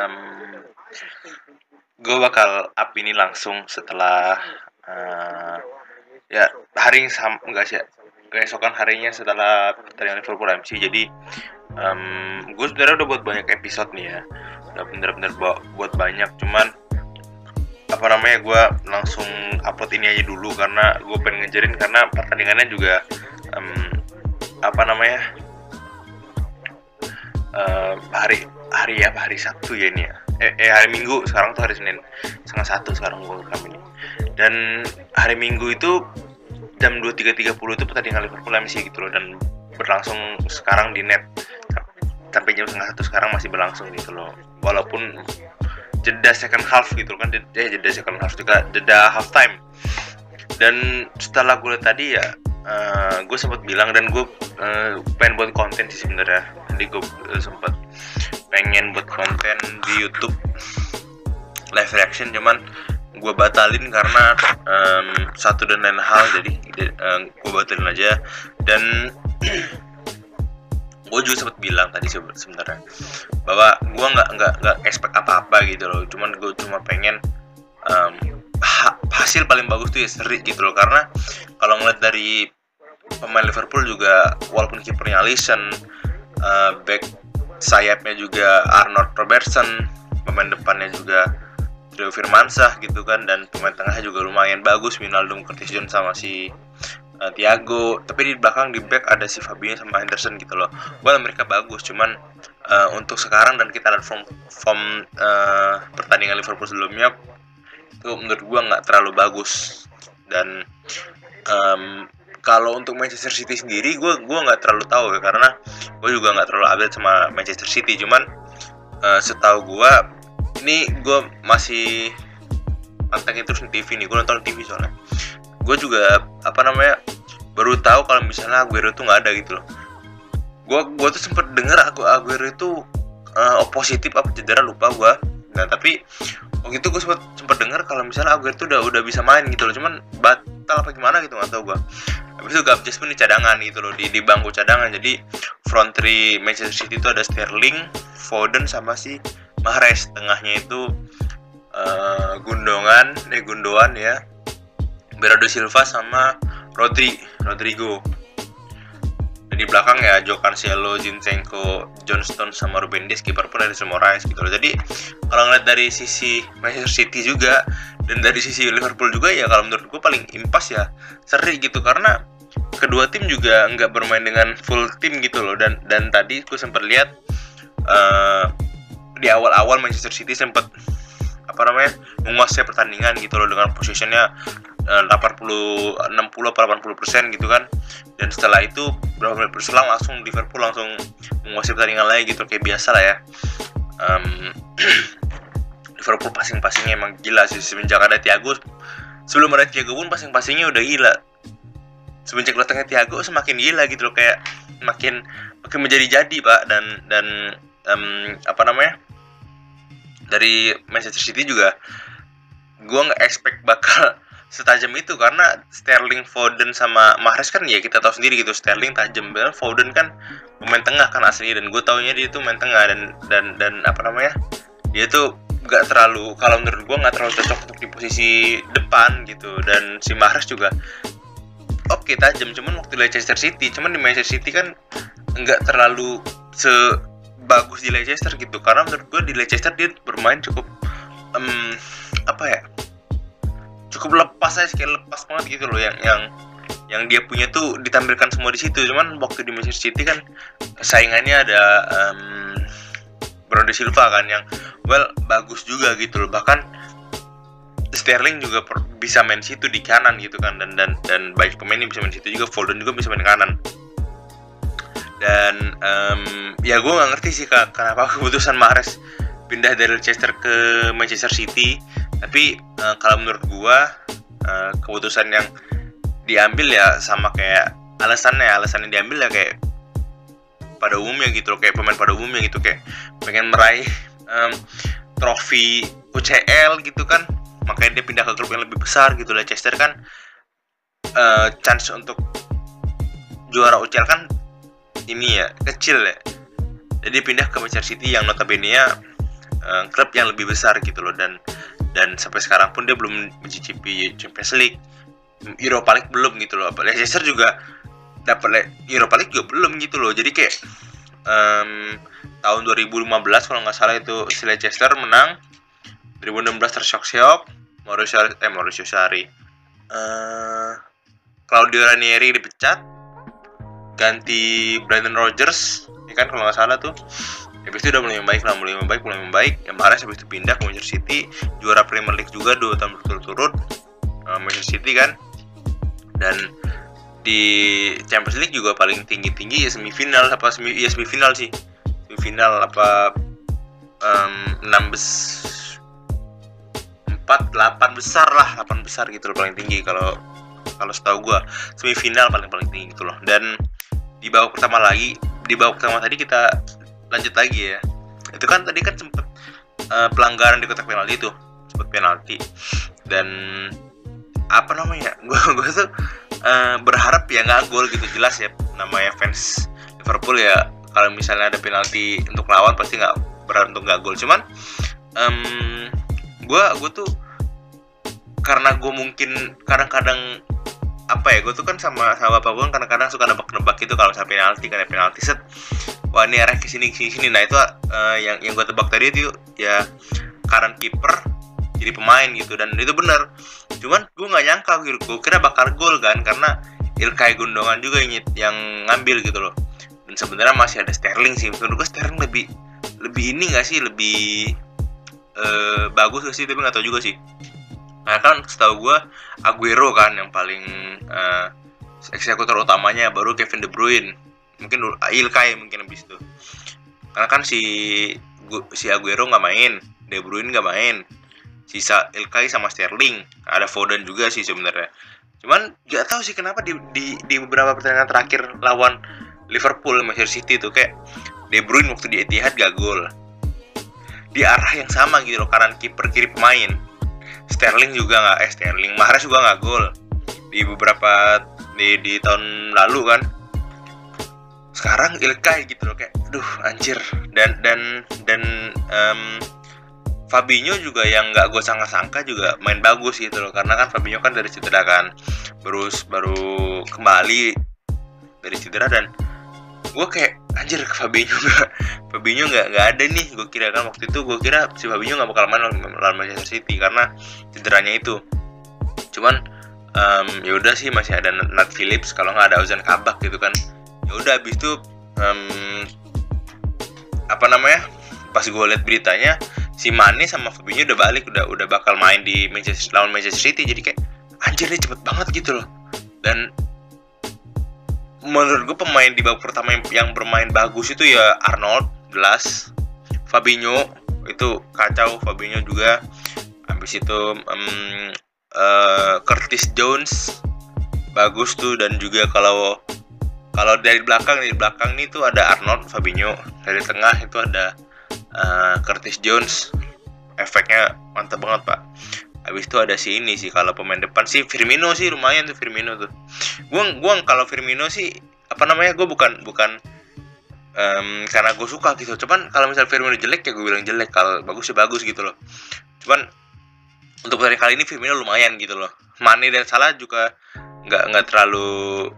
um, gue bakal up ini langsung setelah uh, ya hari yang sama enggak sih keesokan harinya setelah pertandingan Liverpool MC jadi um, gue sebenarnya udah buat banyak episode nih ya. Udah bener-bener buat, buat banyak. Cuman apa namanya gue langsung upload ini aja dulu karena gue pengen ngejarin karena pertandingannya juga um, apa namanya uh, hari hari apa? Hari Sabtu ya ini ya? Eh, eh hari Minggu. Sekarang tuh hari Senin. Setengah satu sekarang gue rekam ini. Dan hari Minggu itu jam dua tiga tiga puluh itu pertandingan Liverpool MC gitu loh. Dan berlangsung sekarang di net. Sampai jam setengah satu sekarang masih berlangsung gitu loh. Walaupun jeda second half gitu kan. Jeda, eh, jeda second half juga. Jeda half time dan setelah gue tadi ya uh, eh, gue sempat bilang dan gue uh, pengen buat konten sih sebenarnya. Jadi gue uh, sempat pengen buat konten di YouTube. Live reaction cuman gue batalin karena um, satu dan lain hal jadi uh, gue batalin aja. Dan gue juga sempat bilang tadi sebenarnya bahwa gue nggak nggak nggak expect apa apa gitu loh. Cuman gue cuma pengen um, ha hasil paling bagus tuh ya seri gitu loh. Karena kalau ngeliat dari pemain Liverpool juga walaupun kipernya Alisson uh, back sayapnya juga Arnold Robertson pemain depannya juga Rio Firmansyah gitu kan dan pemain tengahnya juga lumayan bagus Winaldum Curtis Jones sama si uh, Thiago. Tapi di belakang di back ada si Fabinho sama Henderson gitu loh. Well mereka bagus cuman uh, untuk sekarang dan kita lihat form form uh, pertandingan Liverpool sebelumnya itu menurut gua nggak terlalu bagus. Dan um, kalau untuk Manchester City sendiri gue gua nggak terlalu tahu ya karena gue juga nggak terlalu update sama Manchester City. Cuman uh, setahu gue ini gue masih pantengin terus di TV nih gue nonton TV soalnya. Gue juga apa namanya baru tahu kalau misalnya Aguero tuh nggak ada gitu loh. Gue gue tuh sempet denger aku Aguero itu uh, positif apa cedera lupa gue nah tapi waktu itu gue sempet sempet denger kalau misalnya Aguero tuh udah udah bisa main gitu loh. Cuman batal apa gimana gitu nggak tau gue habis itu Gabjes pun di cadangan gitu loh di, di bangku cadangan. Jadi front three Manchester City itu ada Sterling Foden sama si Mahrez. Tengahnya itu uh, Gundongan eh Gundogan ya. Bernardo Silva sama Rodri Rodrigo. Di belakang ya Joe Cancelo, Zinchenko, Johnston sama Ruben Dias. Kiper pun ada semua Moraes gitu loh. Jadi kalau ngeliat dari sisi Manchester City juga dan dari sisi Liverpool juga ya kalau menurut gue paling impas ya seri gitu. Karena kedua tim juga nggak bermain dengan full tim gitu loh. Dan dan tadi gue sempat lihat uh, di awal-awal Manchester City sempat apa namanya menguasai pertandingan gitu loh dengan posisinya 80 60 80 persen gitu kan. Dan setelah itu berapa menit berselang langsung Liverpool langsung menguasai pertandingan lagi gitu kayak biasa lah ya. Um, Liverpool passing-passingnya emang gila sih semenjak ada Thiago. Sebelum ada Thiago pun passing-passingnya udah gila semenjak datangnya Thiago semakin gila gitu loh kayak makin makin menjadi jadi pak. Dan dan um, apa namanya dari Manchester City juga gue nggak expect bakal setajam itu. Karena Sterling, Foden sama Mahrez kan ya kita tahu sendiri gitu Sterling tajam banget Foden kan pemain tengah kan aslinya. Dan gue taunya dia tuh main tengah. Dan dan dan apa namanya dia tuh nggak terlalu kalau menurut gue nggak terlalu cocok untuk di posisi depan gitu. Dan si Mahrez juga okay, tajam cuman waktu di Leicester City cuman di Manchester City kan nggak terlalu sebagus di Leicester gitu. Karena menurut gue di Leicester dia bermain cukup um, apa ya cukup lepas aja kayak lepas banget gitu loh. Yang yang yang dia punya tuh ditampilkan semua di situ. Cuman waktu di Manchester City kan saingannya ada um, Bruno Silva kan yang well bagus juga gitu loh. Bahkan Sterling juga per, bisa main situ di kanan gitu kan dan dan dan banyak pemain yang bisa main situ juga Foden juga bisa main kanan. Dan um, ya gue nggak ngerti sih kak kenapa keputusan Mahrez pindah dari Leicester ke Manchester City. Tapi uh, kalau menurut gua uh, keputusan yang diambil ya sama kayak alasannya alasan yang diambil ya kayak pada umumnya gitu loh kayak pemain pada umumnya gitu kayak pengen meraih um, trofi UCL gitu kan makanya dia pindah ke klub yang lebih besar gitu Leicester kan uh, chance untuk juara UCL kan ini ya kecil ya. Jadi pindah ke Manchester City yang notabene nya uh, klub yang lebih besar gitu loh. Dan dan sampai sekarang pun dia belum mencicipi Champions League Europa League belum gitu loh. Leicester juga dapat Europa League juga belum gitu loh. Jadi kayak um, tahun 2015 kalau nggak salah itu si Leicester menang 2016 tersyok-syok Mauricio eh Mauricio Sarri. Uh, Claudio Ranieri dipecat ganti Brandon Rodgers ya kan kalau nggak salah tuh. Habis itu udah mulai membaik lah mulai membaik mulai membaik. Yang Mahrez habis itu pindah ke Manchester City juara Premier League juga dua tahun berturut-turut uh, Manchester City kan. Dan di Champions League juga paling tinggi-tinggi ya semifinal apa semi ya semifinal sih. Semifinal apa um, bes empat delapan besar lah delapan besar gitu loh paling tinggi kalau kalau setahu gue semifinal paling paling tinggi gitu loh. Dan di babak pertama lagi di babak pertama tadi kita lanjut lagi ya. Itu kan tadi kan sempet uh, pelanggaran di kotak penalti itu sempet penalti. Dan apa namanya gue gue tuh uh, berharap ya nggak gol gitu jelas ya namanya fans Liverpool ya kalau misalnya ada penalti untuk lawan pasti nggak berharap untuk nggak gol. Cuman um, gue gue tuh karena gue mungkin kadang-kadang apa ya gue tuh kan sama sama bapak gue kan kadang-kadang suka nebak-nebak gitu kalau misalnya penalti kan penalti set. Wah ini arah ke sini sini sini. Nah itu uh, yang yang gue tebak tadi itu ya kanan kiper jadi pemain gitu. Dan itu benar. Cuman gue nggak nyangka gitu gue kira bakal gol kan karena Ilkay Gundogan juga yang, yang ngambil gitu loh. Dan sebenarnya masih ada Sterling sih. Menurut gue Sterling lebih lebih ini gak sih? Lebih uh, bagus gak sih? Tapi nggak tahu juga sih. Nah kan setahu gue Aguero kan yang paling uh, eksekutor utamanya baru Kevin De Bruyne. Mungkin Ilkay mungkin lebih itu. Karena kan si si Aguero nggak main De Bruyne nggak main. Sisa Ilkay sama Sterling ada Foden juga sih sebenarnya. Cuman nggak tahu sih kenapa di, di di beberapa pertandingan terakhir lawan Liverpool Manchester City tuh kayak De Bruyne waktu di Etihad gak gol di arah yang sama gitu loh kanan kiper kiri pemain. Sterling juga nggak eh Sterling Mahrez juga nggak gol. Di beberapa di di tahun lalu kan. Sekarang Ilkay gitu loh kayak aduh anjir. Dan dan dan um, Fabinho juga yang nggak gue sangka-sangka juga main bagus gitu loh karena kan Fabinho kan dari cedera kan. Baru baru kembali dari cedera dan gue kayak anjir Fabinho nggak Fabinho nggak nggak ada nih. Gue kira kan waktu itu gue kira si Fabinho nggak bakal main lawan Manchester City karena cederanya itu. Cuman um, ya udah sih masih ada Nat Phillips kalau nggak ada Ozan Kabak gitu kan. Ya udah abis itu um, apa namanya pas gue liat beritanya si Mane sama Fabinho udah balik udah udah bakal main di Manchester lawan Manchester City. Jadi kayak anjir nih cepet banget gitu loh. Dan menurut gue pemain di babak pertama yang, bermain bagus itu ya Arnold jelas. Fabinho itu kacau Fabinho juga. Habis itu um, uh, Curtis Jones bagus tuh. Dan juga kalau kalau dari belakang dari belakang nih tuh ada Arnold Fabinho. Dari tengah itu ada uh, Curtis Jones. Efeknya mantap banget pak habis itu ada si ini sih kalau pemain depan. Sih Firmino sih lumayan tuh Firmino tuh. Gua gua kalau Firmino sih apa namanya gue bukan bukan um, karena gue suka gitu. Cuman kalau misal Firmino jelek ya gue bilang jelek. Kalau bagus ya bagus gitu loh. Cuman untuk hari kali ini Firmino lumayan gitu loh. Mane dan Salah juga nggak nggak terlalu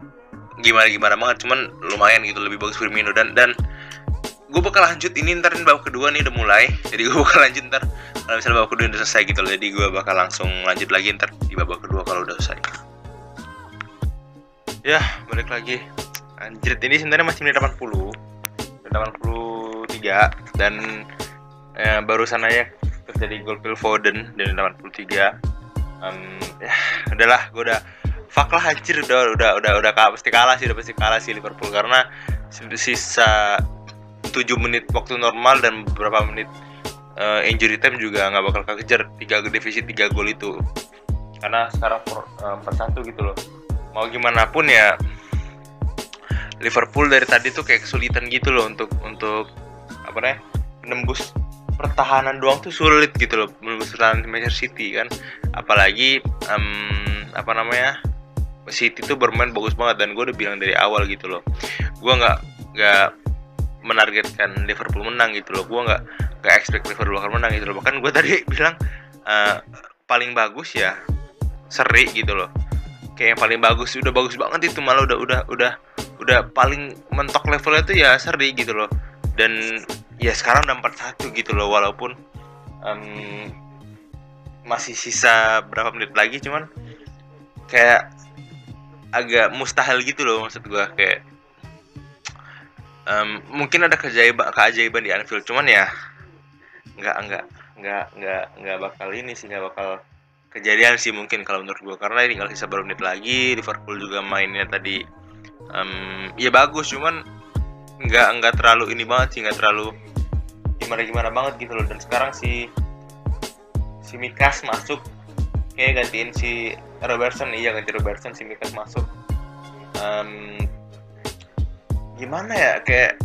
gimana gimana banget. Cuman lumayan gitu lebih bagus Firmino. Dan dan gue bakal lanjut ini ntar ini babak kedua nih udah mulai. Jadi gue bakal lanjut ntar. Kalau misalnya babak kedua udah selesai gitu loh jadi gue bakal langsung lanjut lagi ntar di babak kedua kalau udah selesai. Ya balik lagi. Anjir ini sebenarnya masih menit 80 83 dan eh, barusan aja terjadi gol Phil Foden dan 83 um, ya udahlah gue udah fuck lah anjir udah udah udah udah pasti kalah sih udah pasti kalah sih Liverpool. Karena sisa 7 menit waktu normal dan beberapa menit uh, injury time juga nggak bakal kejar tiga defisit tiga gol itu. Karena sekarang eh, empat satu gitu loh. Mau gimana pun ya Liverpool dari tadi tuh kayak kesulitan gitu loh untuk untuk apa nih menembus pertahanan doang tuh sulit gitu loh. Menembus pertahanan Manchester City kan. Apalagi um, apa namanya City tuh bermain bagus banget dan gue udah bilang dari awal gitu loh. Gue nggak nggak menargetkan Liverpool menang gitu loh. Gue nggak gak expect Liverpool bakal menang gitu loh. Bahkan gue tadi bilang uh, paling bagus ya seri gitu loh. Kayak yang paling bagus udah bagus banget itu malah udah udah udah udah paling mentok levelnya tuh ya seri gitu loh. Dan ya sekarang udah 41 gitu loh walaupun um, masih sisa berapa menit lagi cuman kayak agak mustahil gitu loh maksud gue kayak um, mungkin ada keajaiban keajaiban di Anfield cuman ya nggak nggak nggak nggak nggak bakal ini sih nggak bakal kejadian sih mungkin kalau menurut gue karena tinggal sisa beberapa menit lagi Liverpool juga mainnya tadi um, ya bagus cuman nggak nggak terlalu ini banget sih nggak terlalu gimana gimana banget gitu loh. Dan sekarang si si Mikas masuk kayak gantiin si Robertson iya ganti Robertson si Mikas masuk. Um, gimana ya kayak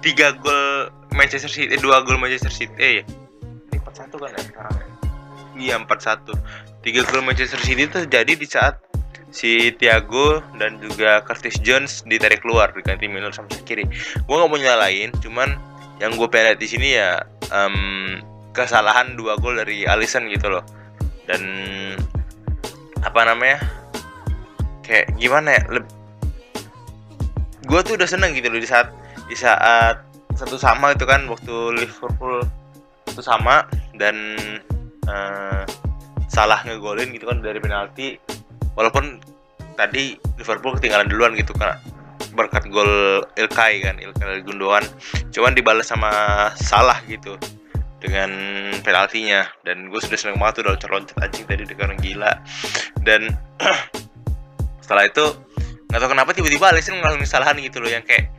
tiga gol Manchester City dua gol Manchester City eh ya empat satu kan ya sekarang? Iya empat satu. Tiga gol Manchester City itu terjadi di saat si Thiago dan juga Curtis Jones ditarik keluar diganti Miller sama kiri. Gue nggak mau nyalain cuman yang gue pengen di sini ya um, kesalahan dua gol dari Alisson gitu loh. Dan apa namanya kayak gimana ya gue tuh udah seneng gitu loh di saat di saat satu sama itu kan waktu Liverpool satu sama dan uh, salah ngegolin gitu kan dari penalti. Walaupun tadi Liverpool ketinggalan duluan gitu kan berkat gol Ilkay kan Ilkay Gundogan. Cuman dibalas sama salah gitu dengan penaltinya. Dan gue sudah seneng banget udah loncat anjing tadi dengan gila. Dan setelah itu nggak tahu kenapa tiba-tiba Alisson ngelakuin kesalahan gitu loh yang kayak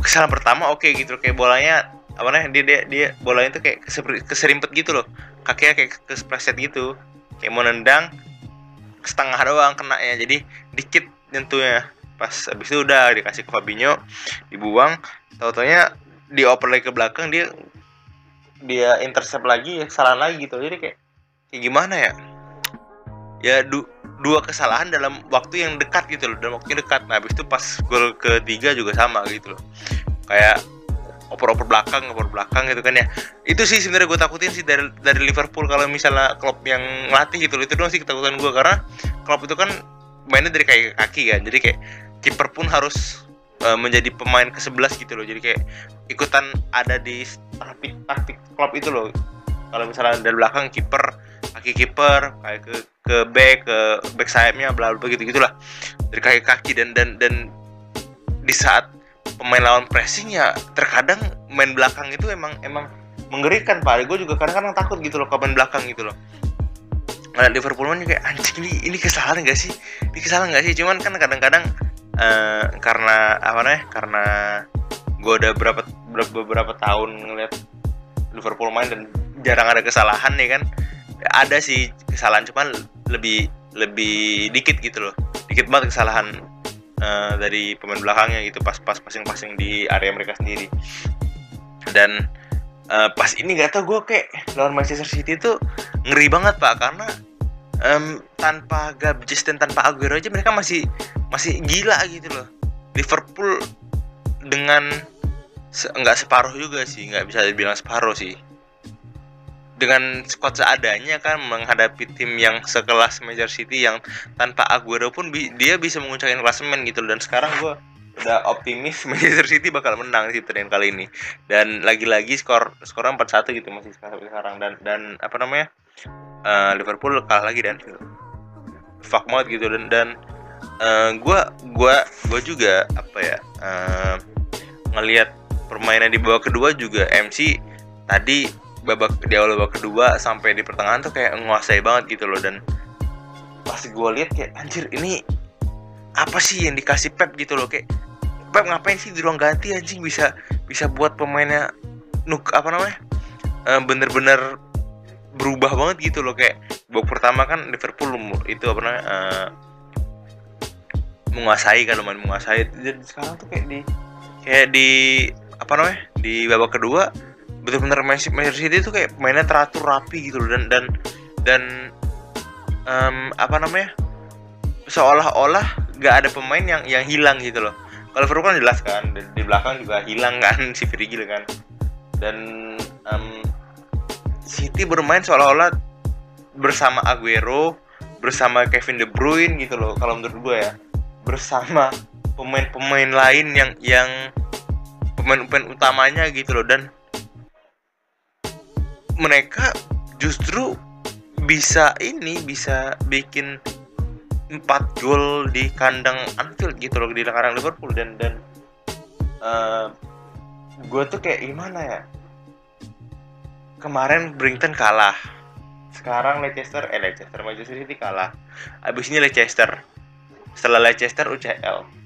kesalahan pertama oke okay, gitu kayak bolanya apa namanya dia dia dia bolanya tuh kayak keserimpet gitu loh. Kakinya kayak kespreset gitu. Kayak mau nendang setengah doang kena ya jadi dikit nyentuhnya. Pas habis itu udah dikasih ke Fabinho dibuang. Tau-taunya dioper lagi ke belakang dia dia intercept lagi ya kesalahan lagi gitu. Jadi kayak kayak gimana ya? Ya du, dua kesalahan dalam waktu yang dekat gitu loh dalam waktu yang dekat. Nah habis itu pas gol ketiga juga sama gitu loh. Kayak oper-oper belakang oper belakang gitu kan ya. Itu sih sebenarnya gue takutin sih dari dari Liverpool kalau misalnya klub yang ngelatih gitu loh. Itu doang sih ketakutan gue karena klub itu kan mainnya dari kaki kaki kan. Jadi kayak kiper pun harus uh, menjadi pemain ke 11 gitu loh. Jadi kayak ikutan ada di taktik taktik klub itu loh kalau misalnya dari belakang kiper kaki kiper kayak ke ke back ke back sayapnya bla bla gitu gitulah dari kaki kaki dan dan dan di saat pemain lawan pressing ya terkadang main belakang itu emang emang mengerikan pak gue juga kadang-kadang takut gitu loh ke main belakang gitu loh Nah, Liverpool kan kayak anjing ini ini kesalahan gak sih? Ini kesalahan gak sih? Cuman kan kadang-kadang uh, karena apa namanya? Karena gue udah berapa beberapa tahun ngeliat Liverpool main dan jarang ada kesalahan nih kan. Ada sih kesalahan cuman lebih lebih dikit gitu loh. Dikit banget kesalahan uh, dari pemain belakangnya gitu pas pas passing-passing di area mereka sendiri. Dan uh, pas ini gak tau gue kayak lawan Manchester City tuh ngeri banget pak. Karena um, tanpa Gabjes dan tanpa Aguero aja mereka masih masih gila gitu loh. Liverpool dengan nggak se separuh juga sih. Nggak bisa dibilang separuh sih dengan squad seadanya kan menghadapi tim yang sekelas Manchester City yang tanpa Aguero pun bi dia bisa menguncangin klasemen gitu dan sekarang gue udah optimis Manchester City bakal menang sih pertandingan kali ini. Dan lagi-lagi skor skornya 4-1 gitu masih sekarang dan dan apa namanya uh, Liverpool kalah lagi dan fuck banget gitu. Dan dan uh, gua gua juga apa ya uh, ngelihat permainan di babak kedua juga MC tadi babak di awal babak kedua sampai di pertengahan tuh kayak menguasai banget gitu loh. Dan pas gue lihat kayak anjir ini apa sih yang dikasih Pep gitu loh. Kayak Pep ngapain sih di ruang ganti anjing? Bisa bisa buat pemainnya nuk apa namanya bener-bener berubah banget gitu loh. Kayak babak pertama kan Liverpool itu apa namanya uh, menguasai kan lumayan menguasai. Jadi sekarang tuh kayak di kayak di apa namanya di babak kedua benar-benar Manchester City itu kayak mainnya teratur rapi gitu loh. Dan dan dan um, apa namanya? Seolah-olah gak ada pemain yang yang hilang gitu loh. Kalau Liverpool kan jelas kan di, di belakang juga hilang kan si Virgil kan. Dan um, City bermain seolah-olah bersama Aguero bersama Kevin De Bruyne gitu loh kalau menurut gue ya. Bersama pemain-pemain lain yang yang pemain-pemain utamanya gitu loh. Dan mereka justru bisa ini bisa bikin empat gol di kandang Anfield gitu loh di kandang Liverpool. Dan dan uh, eh, gue tuh kayak gimana ya? Kemarin Brington kalah. Sekarang Leicester eh Leicester Manchester City kalah. Abis ini Leicester. Setelah Leicester UCL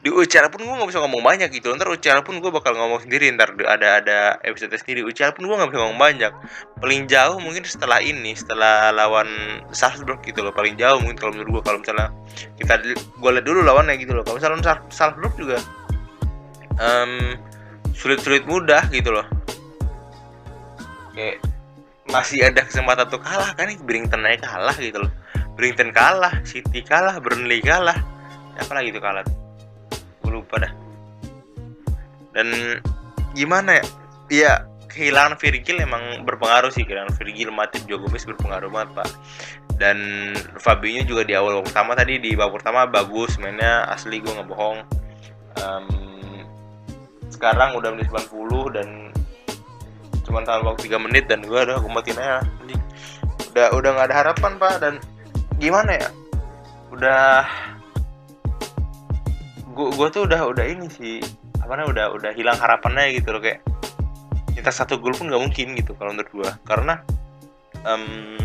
di UCL pun gue gak bisa ngomong banyak gitu. Ntar UCL pun gue bakal ngomong sendiri. Ntar ada ada episode sendiri. UCL pun gue gak bisa ngomong banyak. Paling jauh mungkin setelah ini setelah lawan Salzburg gitu loh. Paling jauh mungkin kalau menurut gue kalau misalnya kita gue lihat dulu lawannya gitu loh. Kalau misalnya Salzburg juga um, sulit-sulit mudah gitu loh. Kayak masih ada kesempatan untuk kalah kan? Brington aja kalah gitu loh. Brington kalah City kalah Burnley kalah. Apa lagi itu kalah gue lupa dah. Dan gimana ya? Ya kehilangan Virgil emang berpengaruh sih. Kehilangan Virgil Matip juga Gomez berpengaruh banget pak. Dan Fabinho juga di awal pertama tadi di babak pertama bagus mainnya asli gue nggak bohong. Um, sekarang udah menit 90 dan cuma tahan waktu 3 menit dan gue udah gue matiin aja udah udah nggak ada harapan pak. Dan gimana ya? Udah gua gua tuh udah udah ini sih apa namanya udah udah hilang harapannya gitu loh kayak kita satu gol pun nggak mungkin gitu kalau menurut gua. Karena um,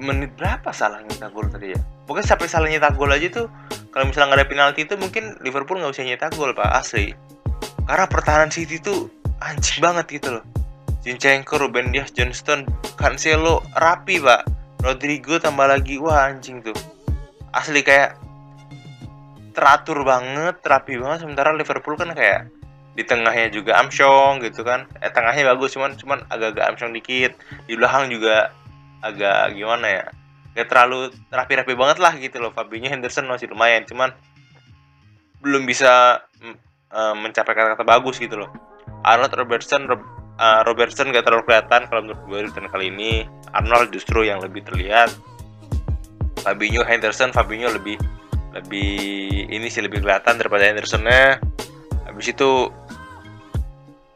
menit berapa salah nyetak gol tadi ya? Pokoknya sampai salah nyetak gol aja tuh kalau misalnya nggak ada penalti itu mungkin Liverpool nggak bisa nyetak gol pak asli. Karena pertahanan City tuh anjing banget gitu loh. Zinchenko, Ruben Dias, Johnston, Cancelo rapi pak. Rodrigo tambah lagi wah anjing tuh asli kayak teratur banget, rapi banget. Sementara Liverpool kan kayak di tengahnya juga Armstrong gitu kan. Eh tengahnya bagus cuman cuman agak-agak Armstrong dikit. Di belakang juga agak gimana ya? Gak terlalu rapi-rapi banget lah gitu loh. Fabinho Henderson masih lumayan cuman belum bisa uh, mencapai kata-kata bagus gitu loh. Arnold Robertson uh, Robertson gak terlalu kelihatan kalau menurut gue di kali ini. Arnold justru yang lebih terlihat Fabinho Henderson Fabinho lebih lebih ini sih lebih kelihatan daripada Hendersonnya. Habis itu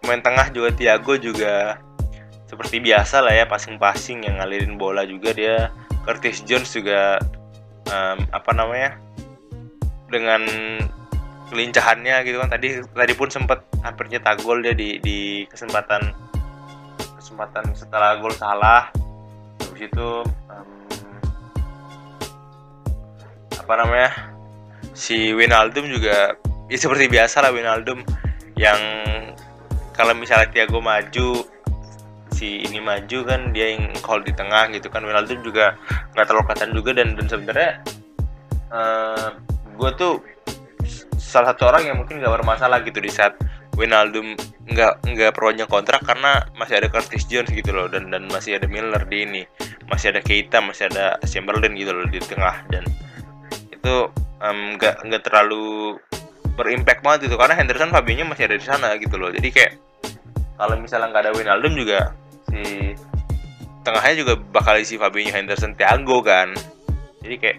main tengah juga Thiago juga seperti biasa lah ya passing-passing yang ngalirin bola juga dia. Curtis Jones juga um, apa namanya dengan kelincahannya gitu kan. Tadi tadi pun sempat hampir nyetak gol dia di di kesempatan kesempatan setelah gol salah. Habis itu um, apa namanya si Winaldum juga ya seperti biasa lah Winaldum yang kalau misalnya Thiago maju si ini maju kan dia yang call di tengah gitu kan. Winaldum juga nggak terlalu kelihatan juga dan dan sebenarnya uh, eh, gue tuh salah satu orang yang mungkin nggak bermasalah gitu di saat Winaldum nggak nggak perpanjang kontrak karena masih ada Curtis Jones gitu loh dan dan masih ada Miller di ini masih ada Keita masih ada Chamberlain gitu loh di tengah dan itu nggak um, nggak terlalu berimpact banget itu karena Henderson Fabinho masih ada di sana gitu loh. Jadi kayak kalau misalnya nggak ada Wijnaldum juga si tengahnya juga bakal isi Fabinho Henderson Thiago kan. Jadi kayak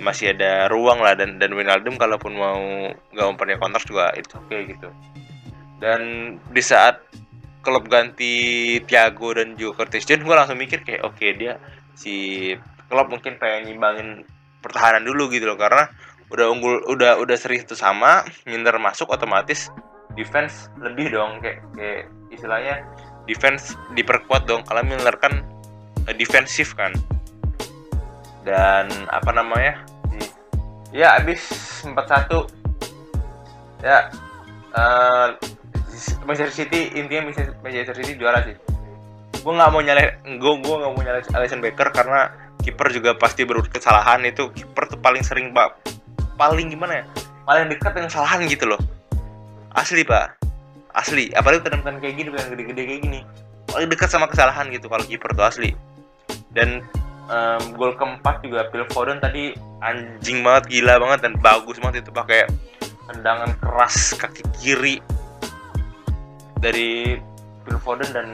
masih ada ruang lah. Dan dan Wijnaldum kalaupun mau nggak memperpanjang kontrak juga itu oke okay, gitu. Dan di saat klub ganti Thiago dan juga Curtis Jones gue langsung mikir kayak oke okay, dia si klub mungkin pengen nyimbangin pertahanan dulu gitu loh karena udah unggul udah udah seri itu sama minder masuk otomatis defense lebih dong kayak kayak istilahnya defense diperkuat dong. Kalau Miller kan uh, defensif kan. Dan apa namanya ya abis 41 ya uh, Manchester City intinya Manchester City juara sih. Gue nggak mau nyalain gue gue nggak mau nyalain Alisson Becker karena kiper juga pasti berbuat kesalahan. Itu kiper tuh paling sering pak. Paling gimana ya? Paling dekat dengan kesalahan gitu loh. Asli pak. Asli. Apalagi tendangan kayak gini yang gede-gede kayak gini. Paling dekat sama kesalahan gitu kalau kiper tuh asli. Dan um, gol keempat juga Phil Foden tadi anjing banget gila banget dan bagus banget itu pakai tendangan keras kaki kiri dari Phil Foden dan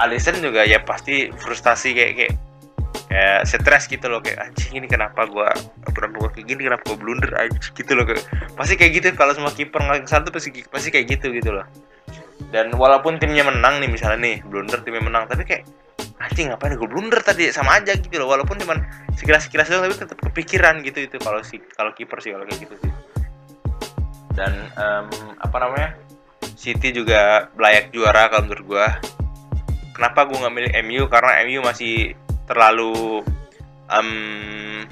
Alisson juga ya pasti frustasi kayak kayak kayak stres gitu loh kayak anjing ini kenapa gua kenapa gua kayak gini? Kenapa gua blunder anjing? Gitu loh kayak, pasti kayak gitu kalau semua kiper nggak satu pasti pasti kayak gitu gitu loh. Dan walaupun timnya menang nih misalnya nih blunder timnya menang tapi kayak anjing ngapain gue blunder tadi? Sama aja gitu loh walaupun cuman sekilas sekilas doang tapi tetap kepikiran gitu itu kalau si kalau kiper sih kalau kayak gitu sih. Dan um, apa namanya City juga layak juara kalau menurut gue kenapa gue nggak milih MU karena MU masih terlalu um,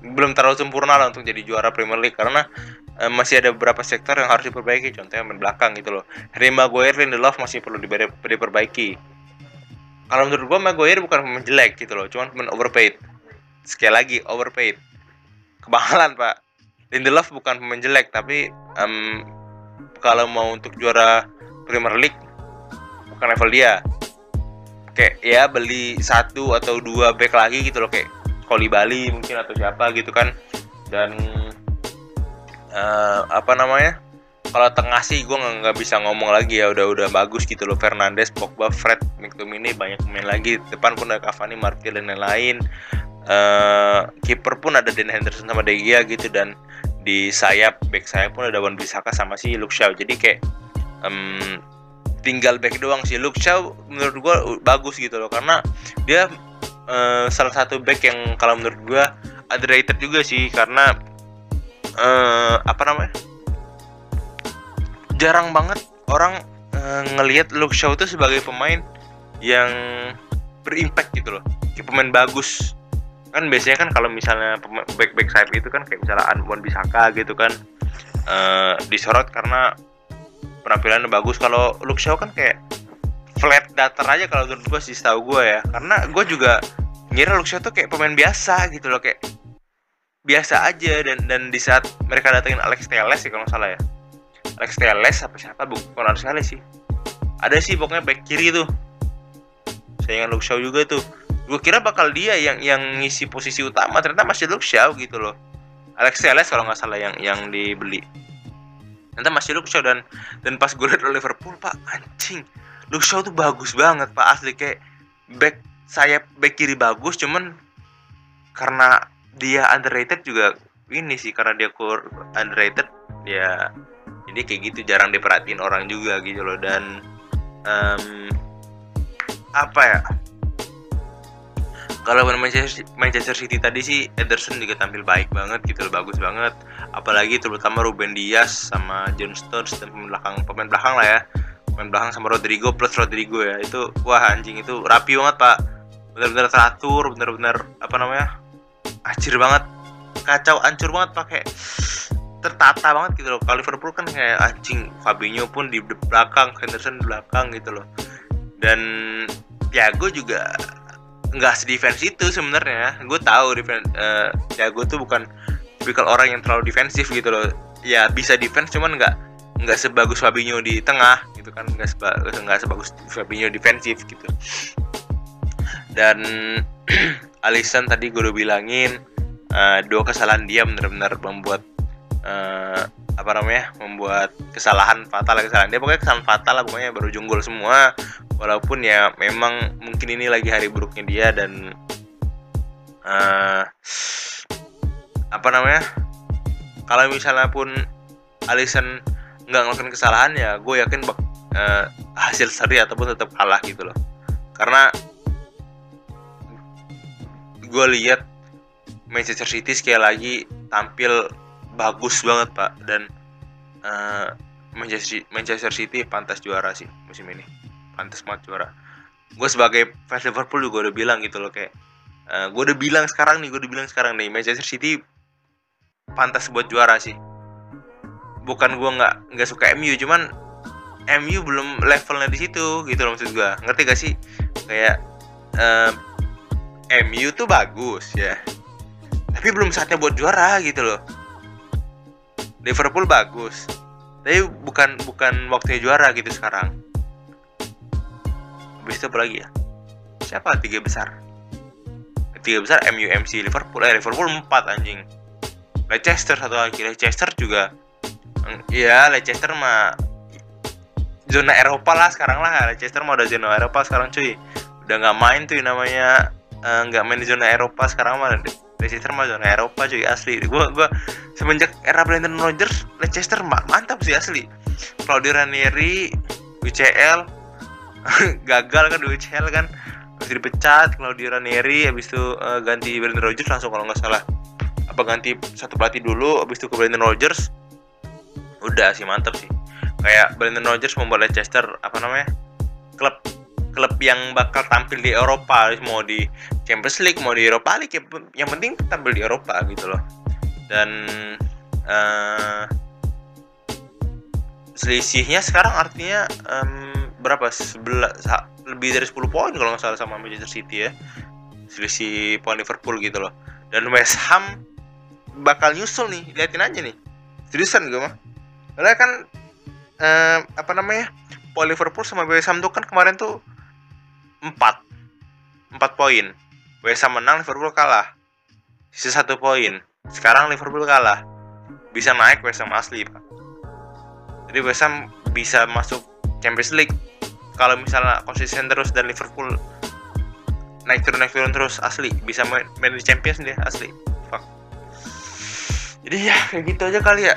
belum terlalu sempurna lah untuk jadi juara Premier League karena um, masih ada beberapa sektor yang harus diperbaiki. Contohnya main belakang gitu loh. Harry Maguire Lindelof masih perlu diperbaiki. Kalau menurut gue Maguire bukan pemain jelek gitu loh cuman pemain overpaid. Sekali lagi overpaid. Kebahalan pak. Lindelof bukan pemain jelek tapi um, kalau mau untuk juara Premier League bukan level dia kayak ya beli satu atau dua back lagi gitu loh kayak Koli Bali mungkin atau siapa gitu kan. Dan uh, apa namanya kalau tengah sih gue nggak bisa ngomong lagi ya udah udah bagus gitu loh. Fernandes, Pogba, Fred, McTominay banyak main lagi. Depan pun ada Cavani, Martial dan lain-lain. Uh, kiper pun ada Dan Henderson sama De Gea gitu dan di sayap back sayap pun ada Wan Bisaka sama si Luke Shaw. Jadi kayak um, tinggal back doang sih. Luke Shaw menurut gue bagus gitu loh karena dia uh, salah satu back yang kalau menurut gue underrated juga sih karena uh, apa namanya jarang banget orang uh, ngelihat Luke Shaw itu sebagai pemain yang berimpact gitu loh. Kayak pemain bagus. Kan biasanya kan kalau misalnya back back side itu kan kayak misalnya Anwar Bisaka gitu kan uh, disorot karena penampilannya bagus. Kalau Luke Shaw kan kayak flat datar aja kalau menurut gue sih tahu gue ya. Karena gue juga ngira Luke Shaw tuh kayak pemain biasa gitu loh kayak biasa aja. Dan dan di saat mereka datengin Alex Telles sih kalau salah ya. Alex Telles apa siapa? Bukan Alex Telles sih. Ada sih pokoknya back kiri tuh. Saya ingat Luke Shaw juga tuh. Gue kira bakal dia yang yang ngisi posisi utama. Ternyata masih Luke Shaw gitu loh. Alex Telles kalau nggak salah yang yang dibeli nanti masih Luke Shaw dan dan pas gue liat Liverpool pak anjing. Luke Shaw tuh bagus banget pak asli. Kayak back sayap back kiri bagus cuman karena dia underrated juga ini sih karena dia core underrated ya ini kayak gitu jarang diperhatiin orang juga gitu loh. Dan um, apa ya kalau Manchester, Manchester City tadi sih Ederson juga tampil baik banget gitu loh bagus banget. Apalagi terutama Ruben Dias sama John Stones dan pemain belakang pemain belakang lah ya. Pemain belakang sama Rodrigo plus Rodrigo ya. Itu wah anjing itu rapi banget pak. Benar-benar teratur benar-benar apa namanya acir banget. Kacau ancur banget pakai tertata banget gitu loh. Kalau Liverpool kan kayak anjing Fabinho pun di belakang Henderson di belakang gitu loh. Dan Thiago juga nggak sedefense itu sebenarnya. Gue tahu uh, ya gue tuh bukan tipikal orang yang terlalu defensif gitu loh. Ya bisa defense cuman nggak nggak sebagus Fabinho di tengah gitu kan. Nggak seba, nggak sebagus Fabinho defensif gitu. Dan Alisson tadi gue udah bilangin uh, dua kesalahan dia benar-benar membuat uh, apa namanya membuat kesalahan fatal kesalahan dia. Pokoknya kesalahan fatal lah pokoknya baru junggul semua. Walaupun ya memang mungkin ini lagi hari buruknya dia dan uh, apa namanya kalau misalnya pun Alisson nggak ngelakuin kesalahan ya gue yakin bak, uh, hasil seri ataupun tetap kalah gitu loh. Karena gue lihat Manchester City sekali lagi tampil bagus banget pak. Dan uh, Manchester Manchester City pantas juara sih musim ini. Pantas banget juara. Gue sebagai fans Liverpool juga udah bilang gitu loh kayak uh, gue udah bilang sekarang nih gue udah bilang sekarang nih Manchester City pantas buat juara sih. Bukan gue nggak nggak suka MU cuman MU belum levelnya di situ gitu loh maksud gue ngerti gak sih? Kayak uh, MU tuh bagus ya. Tapi belum saatnya buat juara gitu loh Liverpool bagus. Tapi bukan bukan waktunya juara gitu sekarang. Habis itu apa lagi ya? Siapa? Tiga besar. Tiga besar MU MC Liverpool. Eh Liverpool empat anjing. Leicester satu lagi. Leicester juga Iya Leicester mah zona Eropa lah sekarang lah. Leicester mau udah zona Eropa sekarang cuy. Udah nggak main tuh namanya eh, nggak uh, main di zona Eropa sekarang mah Leicester mah zona Eropa cuy asli. Gua gua semenjak era Brendan Rodgers Leicester mantap sih asli. Claudio Ranieri UCL gagal kan di UCL kan. Habis dipecat Claudio Ranieri habis itu uh, ganti Brendan Rodgers langsung kalau nggak salah. Apa ganti satu pelatih dulu habis itu ke Brendan Rodgers. Udah sih mantap sih. Kayak Brendan Rodgers membuat Leicester apa namanya klub klub yang bakal tampil di Eropa mau di Champions League mau di Europa League yang penting tampil di Eropa gitu loh. Dan uh, selisihnya sekarang artinya um, berapa? Sebelas lebih dari 10 poin kalau nggak salah sama Manchester City ya. Selisih poin Liverpool gitu loh. Dan West Ham bakal nyusul nih liatin aja nih. Seriusan gue mah. Karena kan apa namanya poin Liverpool sama West Ham tuh kan kemarin tuh 4 4 poin. West Ham menang Liverpool kalah. Sisa satu poin. Sekarang Liverpool kalah. Bisa naik West Ham asli pak. Jadi West Ham bisa masuk Champions League. Kalau misalnya konsisten terus dan Liverpool naik turun naik turun terus asli. Bisa main, di Champions dia asli. Fuck. Jadi ya kayak gitu aja kali ya.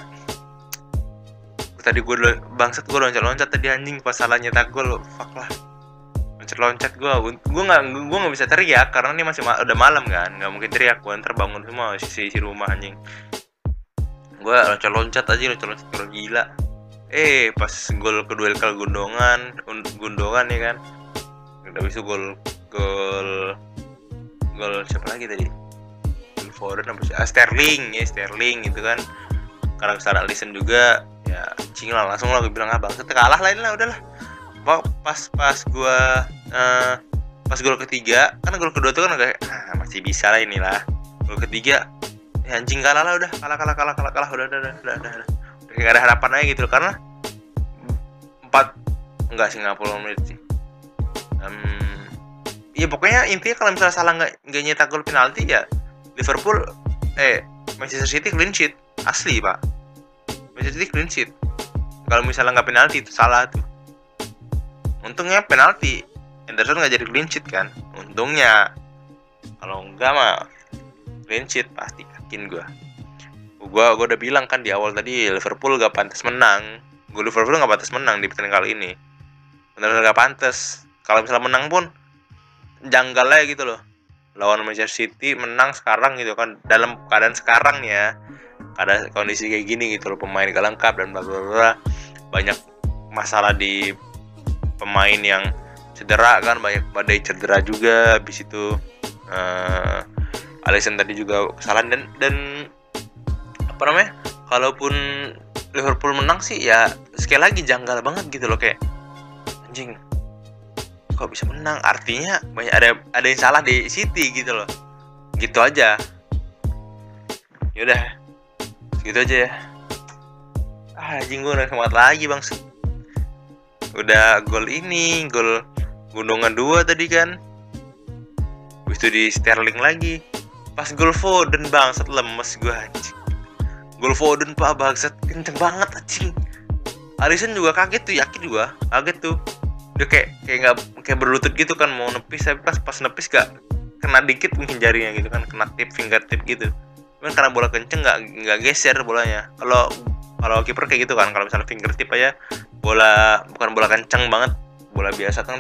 Tadi gue bangsat gue loncat loncat tadi anjing. Pas salahnya tak gue lo fuck lah loncat-loncat gue gue nggak gue nggak bisa teriak karena ini masih ma udah malam kan nggak mungkin teriak gue terbangun semua sisi isi rumah anjing. Gue loncat-loncat aja loncat-loncat terus gila. Eh pas gol kedua kali gundongan gundongan ya kan. Udah bisa gol gol gol siapa lagi tadi? Gol Foden apa sih? Ah, Sterling ya Sterling gitu kan. Karena kesalahan listen juga ya cing lah langsung lah gue bilang abang ah, kalah lain lah udahlah pas pas gue uh, pas gol ketiga kan gol kedua tuh kan kayak ah, masih bisa lah inilah. Gol ketiga ya anjing kalah lah udah. Kalah kalah kalah kalah kalah. Udah udah udah udah udah, udah. gak ada harapan aja gitu karena empat enggak sih nggak puluh menit sih. Um, ya pokoknya intinya kalau misalnya salah nggak nggak nyetak gol penalti ya Liverpool eh Manchester City clean sheet. Asli pak. Manchester City clean sheet. Kalau misalnya nggak penalti itu salah tuh untungnya penalti. Henderson nggak jadi clean sheet kan. Untungnya. Kalau enggak mah clean sheet pasti yakin gue gue gue udah bilang kan di awal tadi Liverpool gak pantas menang. Gue Liverpool gak pantas menang di pertandingan kali ini. Benar-benar gak pantas. Kalau misalnya menang pun janggal aja gitu loh. Lawan Manchester City menang sekarang gitu kan. Dalam keadaan sekarang ya. Ada kondisi kayak gini gitu loh. Pemain gak lengkap dan bla bla. Banyak masalah di pemain yang cedera kan banyak badai cedera juga habis itu uh, Alisson tadi juga kesalahan. Dan dan apa namanya kalaupun Liverpool menang sih ya sekali lagi janggal banget gitu loh kayak anjing kok bisa menang? Artinya banyak ada ada yang salah di City gitu loh. Gitu aja. Yaudah gitu aja ya. Ah anjing gue udah lagi bang udah gol ini gol gunungan dua tadi kan. Habis itu di Sterling lagi. Pas gol Foden bangsat lemes gue anjing. Gol Foden pak bangsat kenceng banget anjing. Alisson juga kaget tuh yakin juga kaget tuh. Udah kayak kayak nggak kayak berlutut gitu kan mau nepis tapi pas pas nepis gak kena dikit mungkin jarinya gitu kan kena tip fingertip gitu. Cuman karena bola kenceng nggak nggak geser bolanya. Kalau kalau kiper kayak gitu kan kalau misalnya fingertip aja bola bukan bola kenceng banget bola biasa kan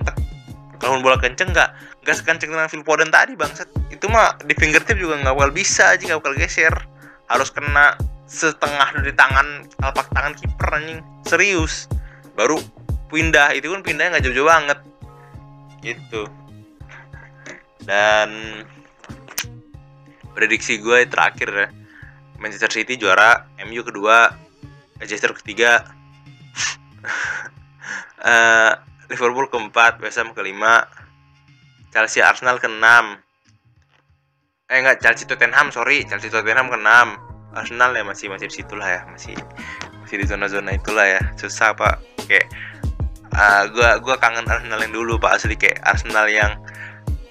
kalau bola kenceng nggak nggak sekenceng dengan Phil Foden tadi bangsat. Itu mah di fingertip juga nggak bakal bisa aja nggak bakal geser. Harus kena setengah dari tangan telapak tangan kiper anjing. Serius. Baru pindah itu pun pindahnya nggak jauh-jauh banget. Gitu. Dan prediksi gue terakhir ya. Manchester City juara MU kedua Leicester ketiga uh, Liverpool keempat West Ham kelima Chelsea Arsenal keenam. Eh enggak Chelsea Tottenham sorry Chelsea Tottenham keenam. Arsenal ya masih masih di situ lah ya masih masih di zona-zona itulah ya. Susah pak. Kayak uh, gua gua kangen Arsenal yang dulu pak asli. Kayak Arsenal yang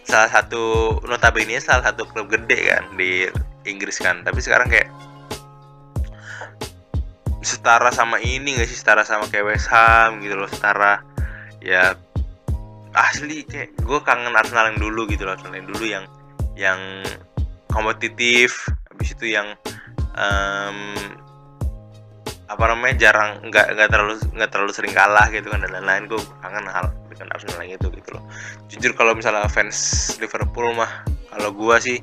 salah satu notabene salah satu klub gede kan di Inggris kan. Tapi sekarang kayak setara sama ini gak sih? Setara sama kayak West Ham gitu loh setara ya asli kayak gue kangen Arsenal yang dulu gitu loh Arsenal yang dulu yang yang kompetitif habis itu yang um, apa namanya jarang nggak nggak terlalu nggak terlalu sering kalah gitu kan dan lain-lain gue kangen hal dengan Arsenal yang itu gitu loh. Jujur kalau misalnya fans Liverpool mah kalau gue sih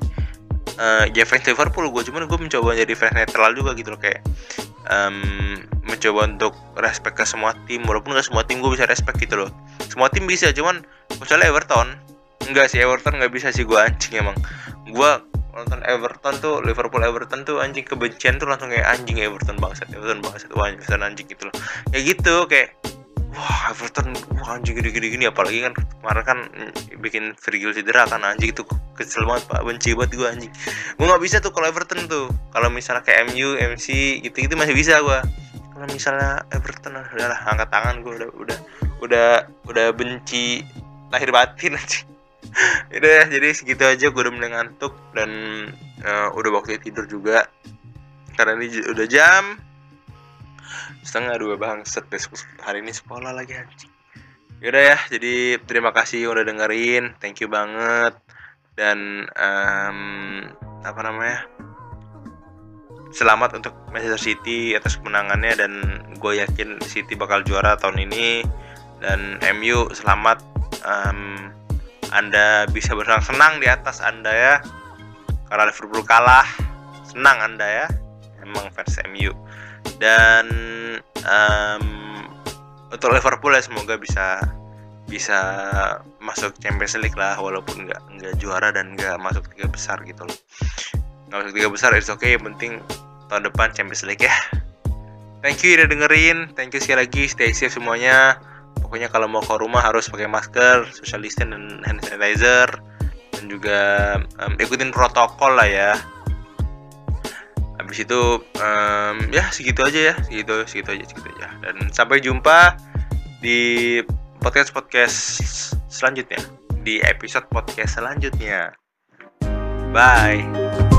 uh, ya fans Liverpool gue cuman gue mencoba jadi fans netral juga gitu loh kayak um, mencoba untuk respect ke semua tim walaupun gak semua tim gue bisa respect gitu loh. Semua tim bisa cuman misalnya Everton enggak sih Everton nggak bisa sih gue anjing emang. Gue nonton Everton tuh Liverpool Everton tuh anjing kebencian tuh langsung kayak anjing Everton bangsat Everton bangsat wah Everton anjing gitu loh. Ya gitu kayak wah Everton wah anjing gini gini apalagi kan kemarin kan bikin Virgil cedera kan anjing itu kesel banget pak. Benci banget gue anjing. Gue nggak bisa tuh kalau Everton tuh. Kalau misalnya kayak MU MC gitu gitu masih bisa gue kalau misalnya Everton udahlah angkat tangan gue udah udah udah udah benci lahir batin anjing. Udah jadi segitu aja gue udah mulai ngantuk dan uh, udah waktu tidur juga. Karena ini udah jam setengah dua bangset besok hari ini sekolah lagi anjing. Yaudah ya jadi terima kasih udah dengerin. Thank you banget. Dan um, apa namanya? Selamat untuk Manchester City atas kemenangannya. Dan gue yakin City bakal juara tahun ini. Dan MU selamat. Um, anda bisa bersenang-senang di atas Anda ya. Karena Liverpool kalah, senang Anda ya. Emang fans MU. Dan um, untuk Liverpool ya semoga bisa bisa masuk Champions League lah walaupun nggak nggak juara dan nggak masuk tiga besar gitu loh. Nggak masuk tiga besar it's okay yang penting tahun depan Champions League ya. Thank you udah dengerin thank you sekali lagi stay safe semuanya. Pokoknya kalau mau ke rumah harus pakai masker, social distance dan hand sanitizer. Dan juga um, ikutin protokol lah ya. Habis itu um, ya segitu aja ya, segitu segitu aja segitu aja. Dan sampai jumpa di podcast podcast selanjutnya, di episode podcast selanjutnya. Bye.